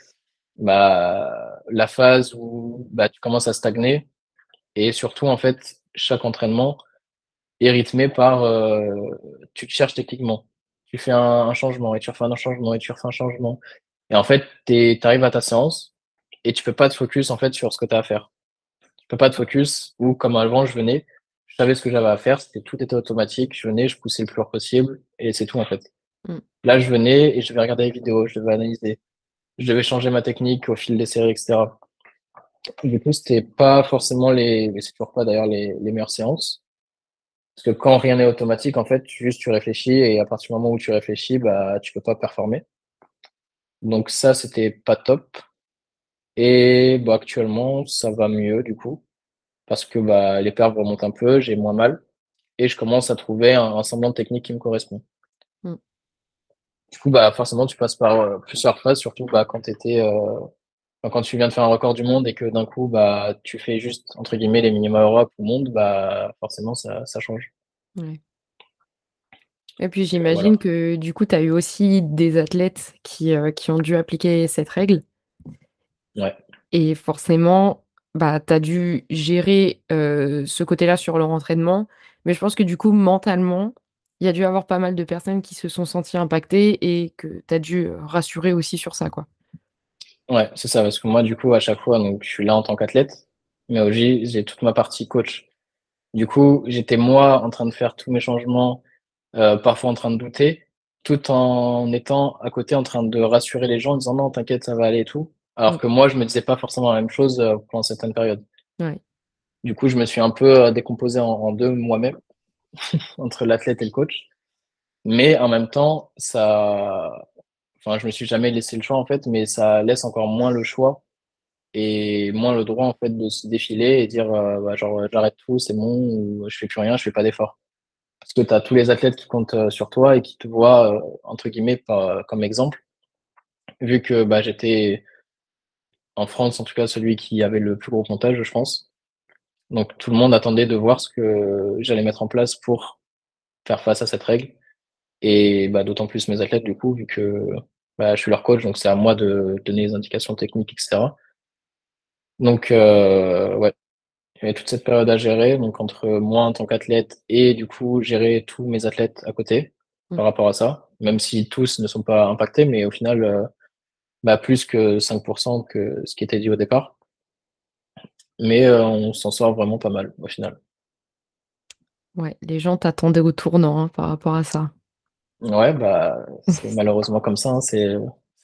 Speaker 2: bah, la phase où bah, tu commences à stagner, et surtout, en fait, chaque entraînement est rythmé par euh, tu te cherches techniquement. Tu fais un, changement et tu refais un changement et tu refais un changement. Et en fait, tu arrives à ta séance et tu peux pas te focus en fait sur ce que tu as à faire. Tu peux pas te focus ou comme avant, je venais, je savais ce que j'avais à faire, c'était tout était automatique, je venais, je poussais le plus fort possible et c'est tout en fait. Mm. Là, je venais et je vais regarder les vidéos, je devais analyser, je devais changer ma technique au fil des séries, etc. Du coup, c'était pas forcément les, c'est toujours pas d'ailleurs les, les meilleures séances. Parce que quand rien n'est automatique, en fait, juste tu réfléchis et à partir du moment où tu réfléchis, bah, tu peux pas performer. Donc ça, c'était pas top. Et bah, actuellement, ça va mieux du coup. Parce que bah, les perfs remontent un peu, j'ai moins mal. Et je commence à trouver un, semblant de technique qui me correspond. Mm. Du coup, bah, forcément, tu passes par euh, plusieurs phases, surtout bah, quand tu étais euh, quand tu viens de faire un record du monde et que d'un coup, bah, tu fais juste, entre guillemets, les minima Europe au monde, bah, forcément, ça, ça change.
Speaker 1: Et puis, j'imagine que du coup, tu as eu aussi des athlètes qui, euh, qui ont dû appliquer cette règle.
Speaker 2: Ouais.
Speaker 1: Et forcément, bah, tu as dû gérer euh, ce côté-là sur leur entraînement. Mais je pense que du coup, mentalement, il y a dû avoir pas mal de personnes qui se sont senties impactées et que tu as dû euh, rassurer aussi sur ça, quoi.
Speaker 2: Ouais, c'est ça, parce que moi, du coup, à chaque fois, donc, je suis là en tant qu'athlète, mais aussi, j'ai toute ma partie coach. Du coup, j'étais moi en train de faire tous mes changements, euh, parfois en train de douter, tout en étant à côté en train de rassurer les gens en disant non, t'inquiète, ça va aller et tout. Alors que moi, je me disais pas forcément la même chose euh, pendant certaines périodes.
Speaker 1: Ouais.
Speaker 2: Du coup, je me suis un peu euh, décomposé en, en deux moi-même, entre l'athlète et le coach. Mais en même temps, ça, Enfin, je me suis jamais laissé le choix en fait, mais ça laisse encore moins le choix et moins le droit en fait de se défiler et dire euh, bah, genre j'arrête tout, c'est bon, ou je fais plus rien, je fais pas d'effort. Parce que tu as tous les athlètes qui comptent euh, sur toi et qui te voient euh, entre guillemets comme exemple. Vu que bah, j'étais en France en tout cas celui qui avait le plus gros comptage, je pense. Donc tout le monde attendait de voir ce que j'allais mettre en place pour faire face à cette règle. Et bah, d'autant plus mes athlètes, du coup, vu que bah, je suis leur coach, donc c'est à moi de donner les indications techniques, etc. Donc, euh, ouais, il y avait toute cette période à gérer, donc entre moi en tant qu'athlète et du coup gérer tous mes athlètes à côté
Speaker 1: Mmh.
Speaker 2: par rapport à ça, même si tous ne sont pas impactés, mais au final, heu, bah, plus que 5% que ce qui était dit au départ. Mais, heu, on s'en sort vraiment pas mal au final.
Speaker 1: Ouais, les gens t'attendaient au tournant, hein, par rapport à ça.
Speaker 2: Ouais, bah, c'est malheureusement comme ça, hein, c'est,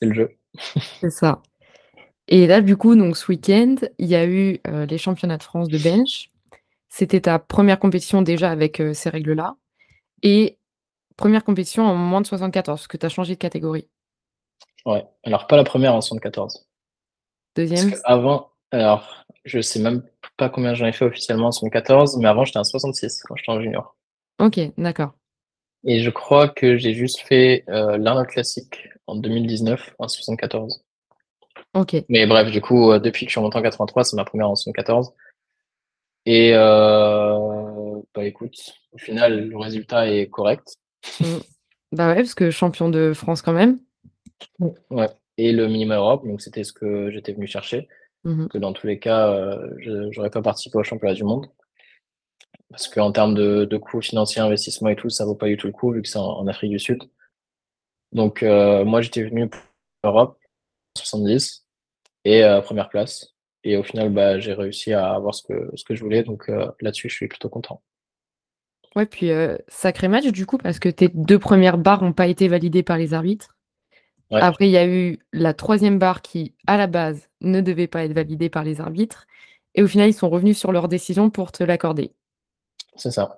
Speaker 2: le jeu.
Speaker 1: C'est ça. Et là, du coup, donc ce week-end, il y a eu, heu, les championnats de France de bench. C'était ta première compétition déjà avec, heu, ces règles-là et première compétition en moins de 74 parce que tu as changé de catégorie?
Speaker 2: Ouais, alors pas la première en 74. Parce
Speaker 1: 2e?
Speaker 2: qu'avant alors je sais même pas combien j'en ai fait officiellement en 74, mais avant j'étais en 66 quand j'étais en junior.
Speaker 1: OK, d'accord.
Speaker 2: Et je crois que j'ai juste fait, heu, l'Arnold Classic en 2019 en 74.
Speaker 1: OK.
Speaker 2: Mais bref, du coup, heu, depuis que je suis remonté en 83, c'est ma première en 74. Et heu, bah, écoute, au final, le résultat est correct.
Speaker 1: Mmh. Bah, ouais, parce que champion de France quand même.
Speaker 2: Ouais et le minima Europe, donc c'était ce que j'étais venu chercher.
Speaker 1: Mmh mh.
Speaker 2: Que dans tous les cas, heu, je j'aurais pas participé aux championnats du monde. Parce qu'en termes de de coûts financiers, investissement et tout, ça vaut pas du tout le coup vu que c'est en en Afrique du Sud. Donc heu, moi j'étais venu pour l'Europe, 70 et heu, 1re place et au final, bah, j'ai réussi à avoir ce que ce que je voulais donc heu, là-dessus, je suis plutôt content.
Speaker 1: Ouais, puis, sacré match du coup parce que tes 2 premières barres ont pas été validées par les arbitres.
Speaker 2: Ouais.
Speaker 1: Après, il y a eu la 3e barre qui, à la base, ne devait pas être validée par les arbitres et au final, ils sont revenus sur leur décision pour te l'accorder.
Speaker 2: C'est ça.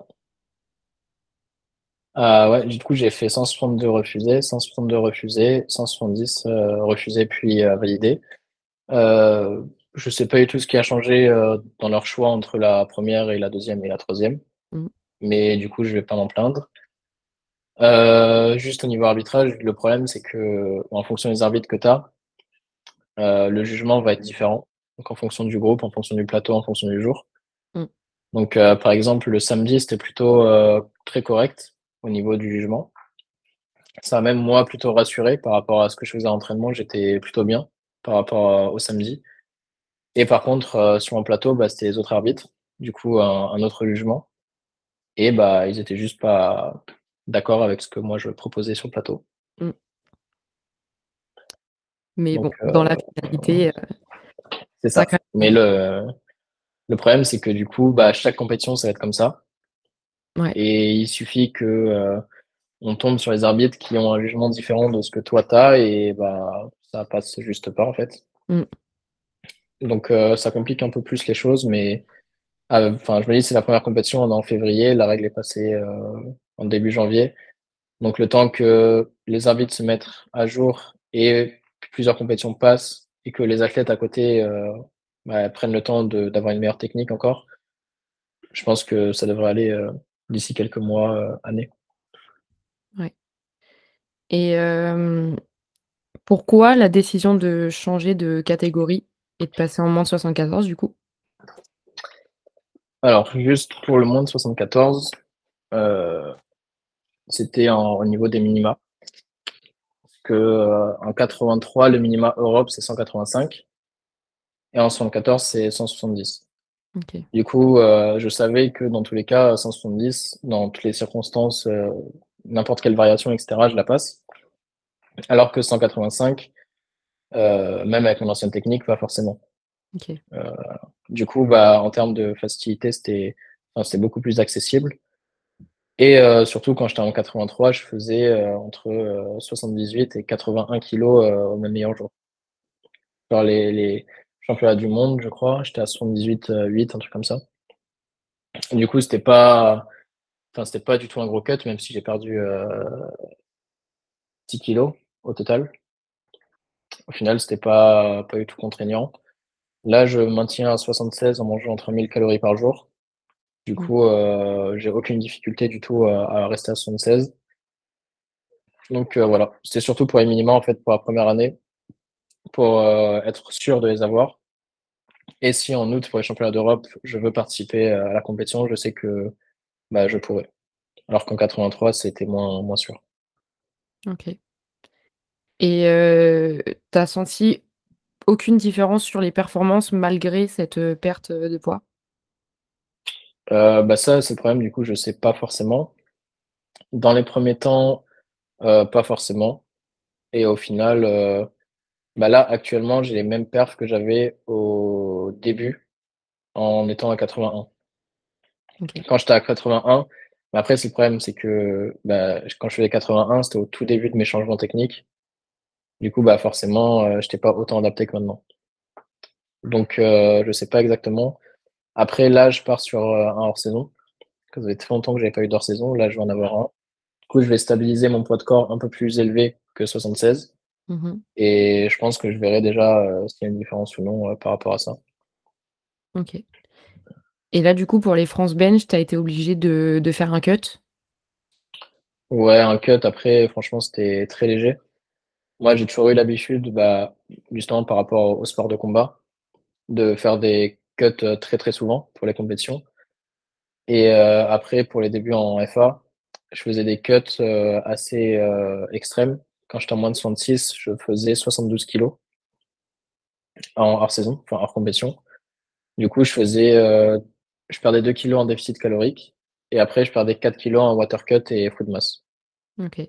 Speaker 2: Ah ouais, du coup, j'ai fait 162 refusés, 162 refusés, 170, heu, refusés puis, heu, validés. Heu, je sais pas du tout ce qui a changé, heu, dans leur choix entre la 1re et la 2e et la 3e,
Speaker 1: Mmh.
Speaker 2: mais du coup, je vais pas m'en plaindre. Juste au niveau arbitrage, le problème, c'est qu'en fonction des arbitres que tu as, le jugement va être différent. Donc en fonction du groupe, en fonction du plateau, en fonction du jour. Donc heu, par exemple, le samedi, c'était plutôt, heu, très correct au niveau du jugement. Ça m'a même, moi, plutôt rassuré par rapport à ce que je faisais à l'entraînement, j'étais plutôt bien par rapport, heu, au samedi et par contre, sur un plateau, bah, c'était les autres arbitres, du coup, un un autre jugement et bah, ils étaient juste pas d'accord avec ce que moi je proposais sur le plateau.
Speaker 1: Mmh. Mais
Speaker 2: Donc
Speaker 1: bon, dans la finalité,
Speaker 2: c'est
Speaker 1: ça a
Speaker 2: ça.
Speaker 1: quand
Speaker 2: Mais
Speaker 1: même
Speaker 2: le le problème, c'est que du coup, bah, chaque compétition, ça va être comme ça
Speaker 1: Ouais.
Speaker 2: et il suffit que, heu, on tombe sur les arbitres qui ont un jugement différent de ce que toi tu as et bah, ça passe juste pas, en fait.
Speaker 1: Mmh.
Speaker 2: Donc heu, ça complique un peu plus les choses, mais heu, enfin, je me dis: «C'est la 1re compétition, on est en février, la règle est passée, heu, en début janvier». Donc le temps que les arbitres se mettent à jour et que plusieurs compétitions passent et que les athlètes à côté, heu, bah, prennent le temps d'avoir une meilleure technique encore je pense que ça devrait aller, heu, d'ici quelques mois, heu, années.
Speaker 1: Ouais. Et hem, pourquoi la décision de changer de catégorie et de passer en moins de 74 du coup?
Speaker 2: Alors juste pour le moins de 74, heu, c'était au niveau des minima. Que, heu, en 83, le minima Europe, c'est 185 et en 74, c'est 170.
Speaker 1: OK.
Speaker 2: Du coup, heu, je savais que dans tous les cas, 170, dans toutes les circonstances, heu, n'importe quelle variation et cetera, je la passe. Alors que 185, heu, même avec mon ancienne technique, pas forcément. Du coup, bah, en termes de facilité, c'était enfin, beaucoup plus accessible et surtout quand j'étais en 83, je faisais, entre, heu, 78 et 81 kilogrammes, heu, au même meilleur jour. Genre les les championnats du monde, je crois, j'étais à 78, heu, 8, un truc comme ça. Du coup, c'était pas enfin, c'était pas du tout un gros cut, même si j'ai perdu, heu 10 kilogrammes au total. Au final, c'était pas pas du tout contraignant. Là, je maintiens à 76 en mangeant entre 1000 calories par jour. Du
Speaker 1: Mmh.
Speaker 2: coup, heu, j'ai aucune difficulté du tout à à rester à 76. Donc voilà, c'était surtout pour les minima, en fait, pour la 1re année, pour, être sûr de les avoir et si en août, pour les championnats d'Europe, je veux participer à la compétition, je sais que, bah, je pourrais. Alors qu'en 83, c'était moins moins sûr.
Speaker 1: OK. Et heu, tu as senti aucune différence sur les performances malgré cette, heu, perte, de poids?
Speaker 2: Euh, bah ça, c'est le problème, du coup, je sais pas forcément. Dans les premiers temps, euh, pas forcément. Et au final, euh, bah là, actuellement, j'ai les mêmes perfs que j'avais au début en étant à 81.
Speaker 1: Ok.
Speaker 2: Quand j'étais à 81, mais après, c'est le problème, c'est que bah, quand je faisais 81, c'était au tout début de mes changements techniques. Du coup, bah forcément, euh, j'étais pas autant adapté que maintenant. Donc, euh, je sais pas exactement. Après, là, je pars sur euh, un hors-saison. Ça fait très longtemps que j'avais pas eu d'hors-saison. Là, je vais en avoir un. Du coup, je vais stabiliser mon poids de corps un peu plus élevé que 76.
Speaker 1: Mhm.
Speaker 2: Et je pense que je verrai déjà s'il y a une différence ou non par rapport à ça.
Speaker 1: Ok. Et là, du coup, pour les France Bench, tu as été obligé de, de faire un cut?
Speaker 2: Ouais, un cut, après, franchement, c'était très léger. Moi, j'ai toujours eu l'habitude, bah, justement par rapport au sport de combat, de faire des cuts euh, très très souvent pour les compétitions. Et euh, après, pour les débuts en FA, je faisais des cuts euh, assez extrêmes. Quand j'étais en moins de 66, je faisais 72 kilos en hors saison, enfin hors compétition. Du coup, je faisais, euh, je perdais 2 kilos en déficit calorique et après, je perdais 4 kilos en water cut et food mass.
Speaker 1: Ok.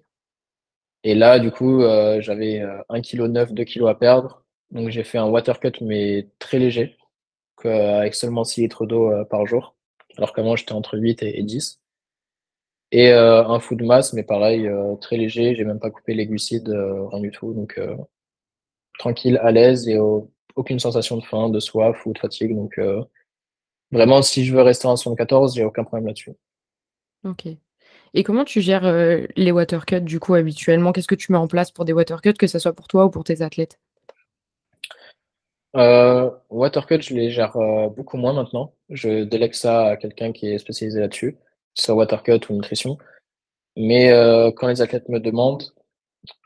Speaker 2: Et là, du coup, euh, j'avais euh, 1 kg 9, 2 kilos à perdre. Donc, j'ai fait un water cut, mais très léger, que- avec seulement 6 litres d'eau euh, par jour. Alors qu'avant, j'étais entre 8 et, et 10. Et euh, un food mass, mais pareil, euh, très léger. J'ai même pas coupé les glucides, euh, rien du tout. Donc, euh, tranquille, à l'aise et euh, aucune sensation de faim, de soif ou de fatigue. Donc, euh, vraiment, si je veux rester en 74, j'ai aucun problème là-dessus.
Speaker 1: Ok. Et comment tu gères euh, les water cuts, du coup, habituellement? Qu'est-ce que tu mets en place pour des water cuts, que ce soit pour toi ou pour tes athlètes?
Speaker 2: Euh, water cut, je les gère euh, beaucoup moins maintenant. Je délègue ça à quelqu'un qui est spécialisé là-dessus, que ce soit water cut ou nutrition. Mais quand les athlètes me demandent,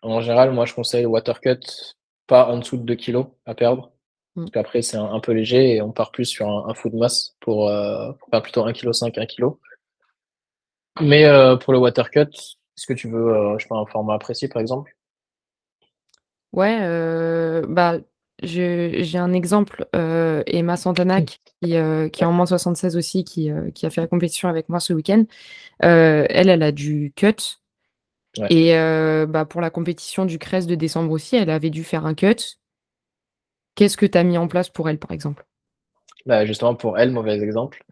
Speaker 2: en général, moi, je conseille le water cut pas en dessous de 2 kilos à perdre.
Speaker 1: Mm.
Speaker 2: Parce qu'après, c'est un, un peu léger et on part plus sur un, un food mass pour, euh, pour faire plutôt 1,5 kg, 1 kg. Mais euh, pour le water cut, est-ce que tu veux, euh, je sais pas, un format précis, par exemple?
Speaker 1: Ouais, bah, j'ai un exemple, Emma Santanac, qui, euh, qui est en moins 76 aussi, qui, qui a fait la compétition avec moi ce week-end. Elle, elle a du cut.
Speaker 2: Ouais.
Speaker 1: Et bah, pour la compétition du CRES de décembre aussi, elle avait dû faire un cut. Qu'est-ce que tu as mis en place pour elle, par exemple?
Speaker 2: Bah, justement, pour elle, mauvais exemple.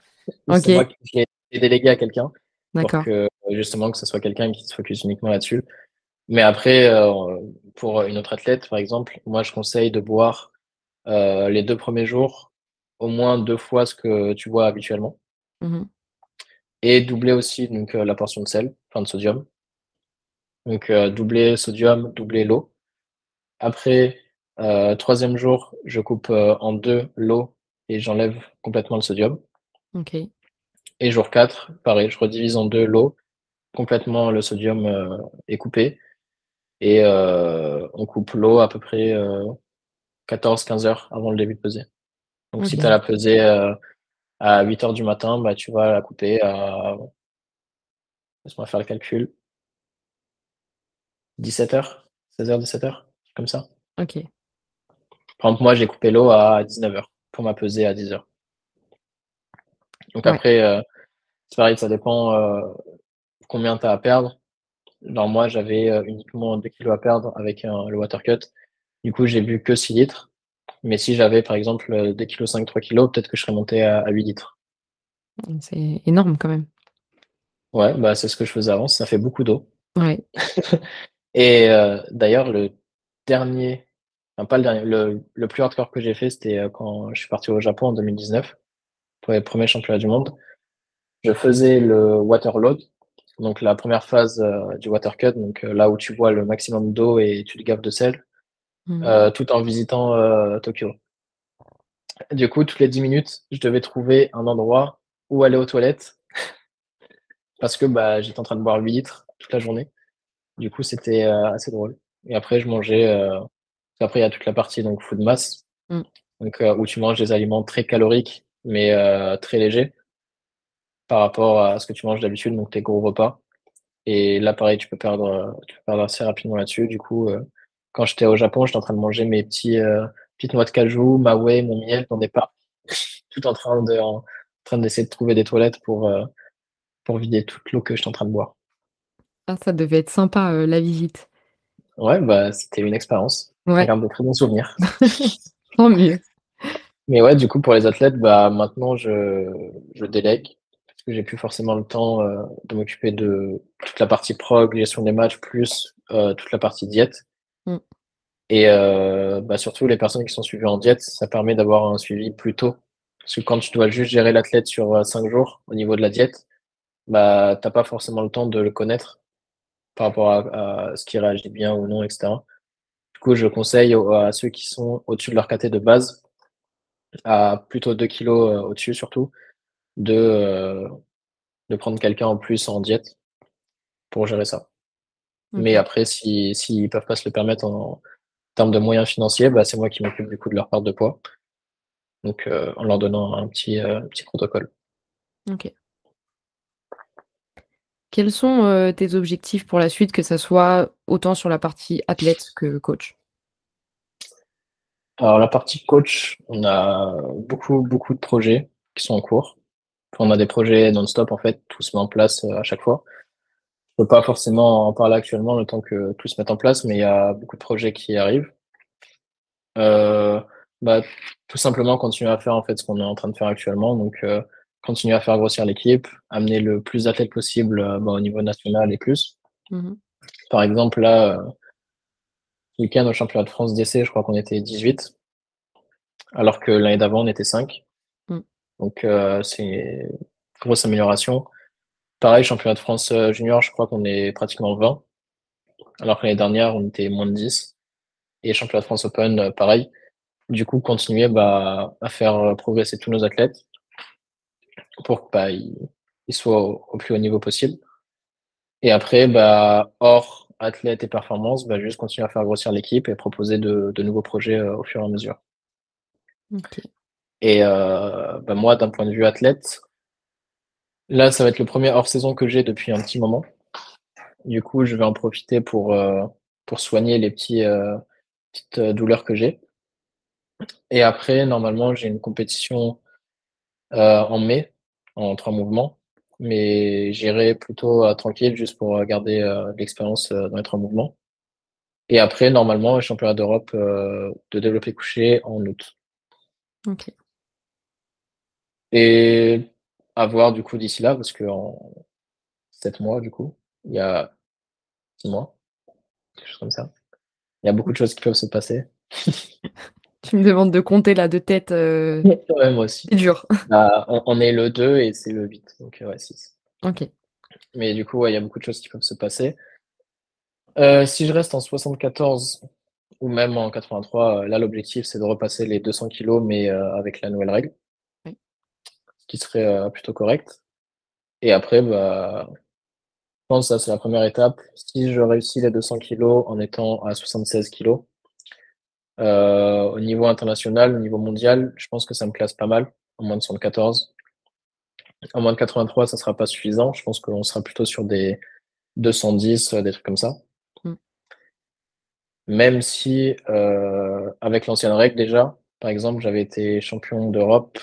Speaker 1: Ok,
Speaker 2: C'est moi qui l'ai délégué à quelqu'un. pour que justement que ce soit quelqu'un qui se focus uniquement là-dessus. Mais après, euh, pour une autre athlète, par exemple, moi je conseille de boire euh, les deux premiers jours au moins deux fois ce que tu bois habituellement
Speaker 1: Mhm.
Speaker 2: et doubler aussi donc euh, la portion de sel, enfin de sodium. Donc euh, doubler sodium, doubler l'eau. Après, euh, troisième jour, je coupe euh, en deux l'eau et j'enlève complètement le sodium.
Speaker 1: Ok,
Speaker 2: Et jour 4, pareil, je redivise en deux l'eau, complètement le sodium euh, est coupé. Et euh, on coupe l'eau à peu près euh, 14-15 heures avant le début de pesée. Donc si
Speaker 1: ok,
Speaker 2: tu as la pesée euh, à 8 heures du matin, bah, tu vas la couper à, laisse-moi faire le calcul, 17 heures, 16 heures, 17 heures, comme ça.
Speaker 1: ok.
Speaker 2: Par exemple, moi, j'ai coupé l'eau à 19 heures pour ma pesée à 10 heures. Donc
Speaker 1: Ouais.
Speaker 2: après, euh, c'est pareil, ça dépend euh, combien tu as à perdre. Dans moi, j'avais euh, uniquement 2 kilos à perdre avec le water cut. Du coup, j'ai bu que 6 litres. Mais si j'avais, par exemple, euh, 2 kg 5, 3 kilos, peut-être que je serais monté à, à 8 litres.
Speaker 1: C'est énorme quand même.
Speaker 2: Ouais, bah, c'est ce que je faisais avant. Ça fait beaucoup d'eau.
Speaker 1: Ouais.
Speaker 2: Et d'ailleurs, le dernier, enfin pas le dernier, le, le plus hardcore que j'ai fait, c'était euh, quand je suis parti au Japon en 2019 pour les premiers championnats du monde. Je faisais le water load, donc la première phase euh, du water cut, donc euh, là où tu bois le maximum d'eau et tu te gaves de sel, euh, tout en visitant Tokyo. Du coup, toutes les 10 minutes, je devais trouver un endroit où aller aux toilettes parce que bah, j'étais en train de boire 8 litres toute la journée. Du coup, c'était assez drôle. Et après, je mangeais. Après, il y a toute la partie donc food mass,
Speaker 1: Mm.
Speaker 2: donc euh, où tu manges des aliments très caloriques mais euh, très légers par rapport à ce que tu manges d'habitude, donc tes gros repas. Et là, pareil, tu peux perdre, euh, tu peux perdre assez rapidement là-dessus. Du coup, euh, quand j'étais au Japon, j'étais en train de manger mes petits petites noix de cajou, ma whey, mon miel dans des parcs, tout en train de en, train d'essayer de trouver des toilettes pour, pour vider toute l'eau que je suis en train de boire.
Speaker 1: Ah, ça devait être sympa, la visite.
Speaker 2: Ouais, bah, c'était une expérience.
Speaker 1: Ouais.
Speaker 2: de très bons souvenirs.
Speaker 1: Tant mieux.
Speaker 2: Mais ouais, du coup, pour les athlètes, bah, maintenant, je, je délègue parce que j'ai plus forcément le temps euh, de m'occuper de toute la partie prog, gestion des matchs, plus euh, toute la partie diète.
Speaker 1: Mm.
Speaker 2: Et euh, bah, surtout, les personnes qui sont suivies en diète, ça permet d'avoir un suivi plus tôt. Parce que quand tu dois juste gérer l'athlète sur cinq jours au niveau de la diète, bah, t'as pas forcément le temps de le connaître par rapport à, ce qui réagit bien ou non, etc. Du coup, je conseille à ceux qui sont au-dessus de leur KT de base, à plutôt 2 kilos euh, au-dessus surtout, de, euh, de prendre quelqu'un en plus en diète pour gérer ça. Mais après, s'ils si, peuvent pas se le permettre en, termes de moyens financiers, bah, c'est moi qui m'occupe du coup de leur part de poids. Donc, euh, en leur donnant un petit, petit protocole.
Speaker 1: Ok. Quels sont tes objectifs pour la suite, que ça soit autant sur la partie athlète que coach?
Speaker 2: Alors la partie coach, on a beaucoup beaucoup de projets qui sont en cours. On a des projets non-stop en fait, tout se met en place à chaque fois. Je peux pas forcément en parler actuellement le temps que tout se mette en place, mais il y a beaucoup de projets qui arrivent. Euh, bah, tout simplement continuer à faire en fait ce qu'on est en train de faire actuellement. Donc continuer à faire grossir l'équipe, amener le plus d'athlètes possible euh, bah, au niveau national et plus.
Speaker 1: Mmh
Speaker 2: Par exemple, là, euh, week-end au championnat de France d'essai, je crois qu'on était 18, alors que l'année d'avant, on était 5.
Speaker 1: Mmh.
Speaker 2: Donc, euh, c'est une grosse amélioration. Pareil, championnat de France junior, je crois qu'on est pratiquement 20, alors que l'année dernière, on était moins de 10. Et championnat de France Open, pareil. Du coup, continuer bah, à faire progresser tous nos athlètes pour qu'ils bah, soient au, plus haut niveau possible. Et après, bah, hors athlète et performance, bah, juste continuer à faire grossir l'équipe et proposer de, nouveaux projets euh, au fur et à mesure. Et euh, bah, moi, d'un point de vue athlète, là, ça va être le premier hors-saison que j'ai depuis un petit moment. Du coup, je vais en profiter pour, euh, pour soigner les petits, petites douleurs que j'ai. Et après, normalement, j'ai une compétition en mai en trois mouvements. Mais j'irai plutôt euh, tranquille juste pour euh, garder euh, l'expérience dans les trois mouvements. Et après, normalement, le championnat d'Europe de développer couché en août.
Speaker 1: Ok.
Speaker 2: Et à voir du coup d'ici là, parce que en sept mois, du coup, il y a six mois, quelque chose comme ça. Il y a beaucoup de choses qui peuvent se passer.
Speaker 1: Tu me demandes de compter là de tête. Euh...
Speaker 2: Ouais, moi aussi.
Speaker 1: C'est dur.
Speaker 2: Bah, on, est le 2 et c'est le 8, donc euh, ouais, 6.
Speaker 1: Ok.
Speaker 2: Mais du coup, il y a beaucoup de choses qui peuvent se passer. Euh, si je reste en 74 ou même en 83, euh, là, l'objectif, c'est de repasser les 200 kilos, mais avec la nouvelle règle. Oui. Ce qui serait plutôt correct. Et après, bah, je pense que ça, c'est la première étape. Si je réussis les 200 kilos en étant à 76 kilos, euh, au niveau international, au niveau mondial, je pense que ça me classe pas mal, en moins de 74. En moins de 83, ça sera pas suffisant. Je pense qu'on sera plutôt sur des 210, euh, des trucs comme ça. Mm. Même si, euh, avec l'ancienne règle déjà, par exemple, j'avais été champion d'Europe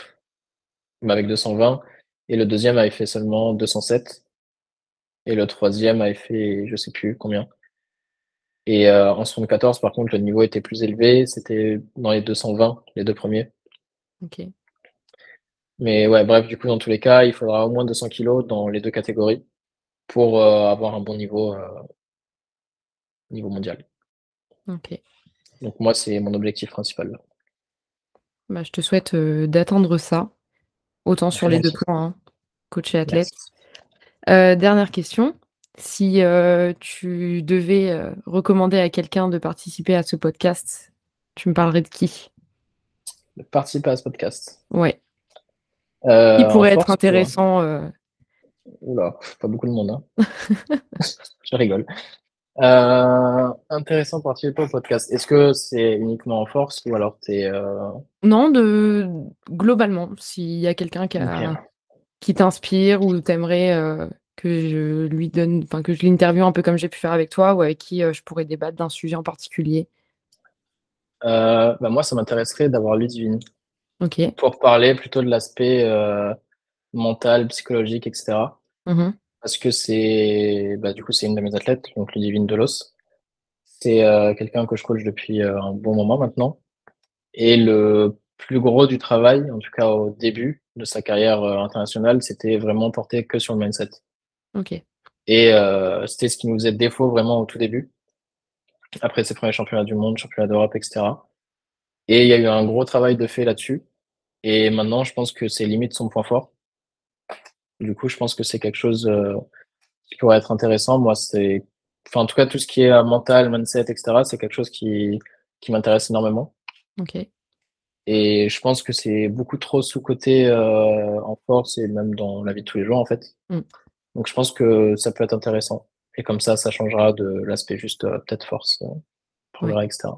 Speaker 2: avec 220 et le deuxième avait fait seulement 207 et le troisième avait fait je sais plus combien. Et euh, en 74, par contre, le niveau était plus élevé. C'était dans les 220, les deux premiers.
Speaker 1: Ok.
Speaker 2: Mais ouais, bref, du coup, dans tous les cas, il faudra au moins 200 kilos dans les deux catégories pour euh, avoir un bon niveau, euh, niveau mondial.
Speaker 1: Ok.
Speaker 2: Donc moi, c'est mon objectif principal.
Speaker 1: Bah, je te souhaite d'attendre ça, autant sur les deux points, hein, coach et athlète. dernière question. Si tu devais recommander à quelqu'un de participer à ce podcast, tu me parlerais de qui?
Speaker 2: De participer à ce podcast
Speaker 1: Ouais. qui pourrait être intéressant
Speaker 2: Oula, pas beaucoup de monde. Hein. Je rigole. Euh, intéressant participer au podcast. Est-ce que c'est uniquement en force ou alors t'es.
Speaker 1: Non, de globalement, s'il y a quelqu'un qui, qui t'inspire ou t'aimerais que je lui donne, enfin que je l'interviewe un peu comme j'ai pu faire avec toi ou avec qui euh, je pourrais débattre d'un sujet en particulier
Speaker 2: euh, bah Moi, ça m'intéresserait d'avoir Ludivine.
Speaker 1: Ok.
Speaker 2: Pour parler plutôt de l'aspect euh, mentale, psychologique, etc.
Speaker 1: Mmh
Speaker 2: Parce que c'est, bah, du coup, c'est une de mes athlètes, donc Ludivine Delos. C'est quelqu'un que je coach depuis un bon moment maintenant. Et le plus gros du travail, en tout cas au début de sa carrière internationale, c'était vraiment porté que sur le mindset.
Speaker 1: OK.
Speaker 2: Et euh, c'était ce qui nous faisait défaut vraiment au tout début. Après ses premiers championnats du monde, championnats d'Europe, etc. Et il y a eu un gros travail de fait là-dessus. Et maintenant, je pense que c'est limite son point fort. Du coup, je pense que c'est quelque chose euh, qui pourrait être intéressant. Moi, c'est, enfin, en tout cas, tout ce qui est euh, mental, mindset, etc., c'est quelque chose qui, qui m'intéresse énormément.
Speaker 1: OK.
Speaker 2: Et je pense que c'est beaucoup trop sous-coté euh, en force et même dans la vie de tous les jours, en fait.
Speaker 1: Mm.
Speaker 2: Donc, je pense que ça peut être intéressant. Et comme ça, ça changera de l'aspect juste euh, peut-être force, euh, progrès, etc.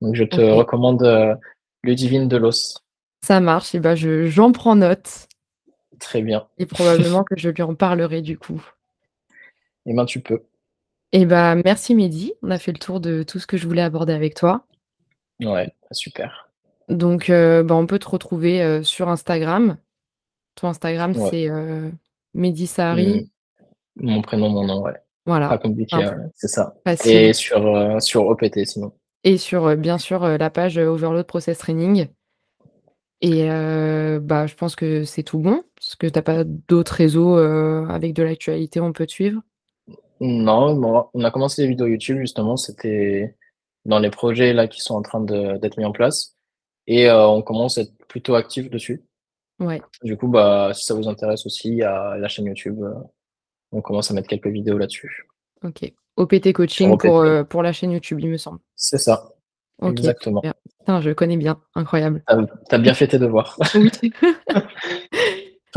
Speaker 2: Donc, je te recommande euh, Ludivine Delos.
Speaker 1: Ça marche et bah, je j'en prends note
Speaker 2: Très bien.
Speaker 1: et probablement que je lui en parlerai du coup.
Speaker 2: Et ben, tu peux.
Speaker 1: Et bah, merci Mehdi, on a fait le tour de tout ce que je voulais aborder avec toi.
Speaker 2: Ouais, super.
Speaker 1: Donc, heu, bah, on peut te retrouver, sur Instagram. Ton Instagram,
Speaker 2: Ouais.
Speaker 1: c'est, Mehdi Sahari.
Speaker 2: Mm. Mon prénom, mon nom, ouais. Pas
Speaker 1: Voilà,
Speaker 2: compliqué,
Speaker 1: simple,
Speaker 2: ouais, c'est ça.
Speaker 1: facile.
Speaker 2: Et sur, euh, sur OPT, sinon.
Speaker 1: Et sur, heu, bien sûr, heu, la page, Overload Process Training. Et bah, je pense que c'est tout bon, parce que tu as pas d'autres réseaux, avec de l'actualité, on peut te suivre?
Speaker 2: Non, bon, on a commencé les vidéos YouTube, justement, c'était dans les projets là qui sont en train d'être mis en place. Et euh, on commence à être plutôt actif dessus.
Speaker 1: Ouais.
Speaker 2: Du coup, bah, si ça vous intéresse aussi, a la chaîne YouTube. euh, on commence à mettre quelques vidéos là-dessus.
Speaker 1: OK. OPT coaching
Speaker 2: OPT.
Speaker 1: pour, heu, pour la chaîne YouTube, il me semble.
Speaker 2: C'est ça, exactement.
Speaker 1: Putain, je connais bien, incroyable.
Speaker 2: T'as as bien fait tes devoirs.
Speaker 1: Oui.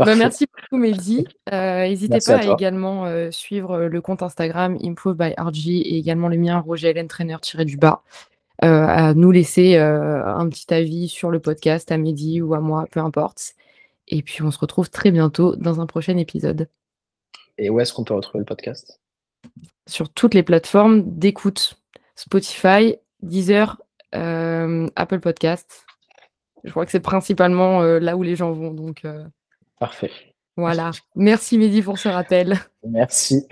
Speaker 1: Bah, merci beaucoup Mehdi. Heu, hésitez
Speaker 2: Merci
Speaker 1: pas
Speaker 2: à
Speaker 1: à également, suivre, le compte Instagram Improve by RG et également le mien Roger Hélène Trainer-du-bas. À nous laisser, un petit avis sur le podcast, à Mehdi ou à moi, peu importe. Et puis on se retrouve très bientôt dans un prochain épisode.
Speaker 2: Et où est-ce qu'on peut retrouver le podcast?
Speaker 1: Sur toutes les plateformes d'écoute, Spotify, Deezer, hem, Apple Podcasts. Je crois que c'est principalement, heu, là où les gens vont donc, heu,
Speaker 2: Parfait.
Speaker 1: voilà. Merci Mehdi pour ce rappel.
Speaker 2: Merci.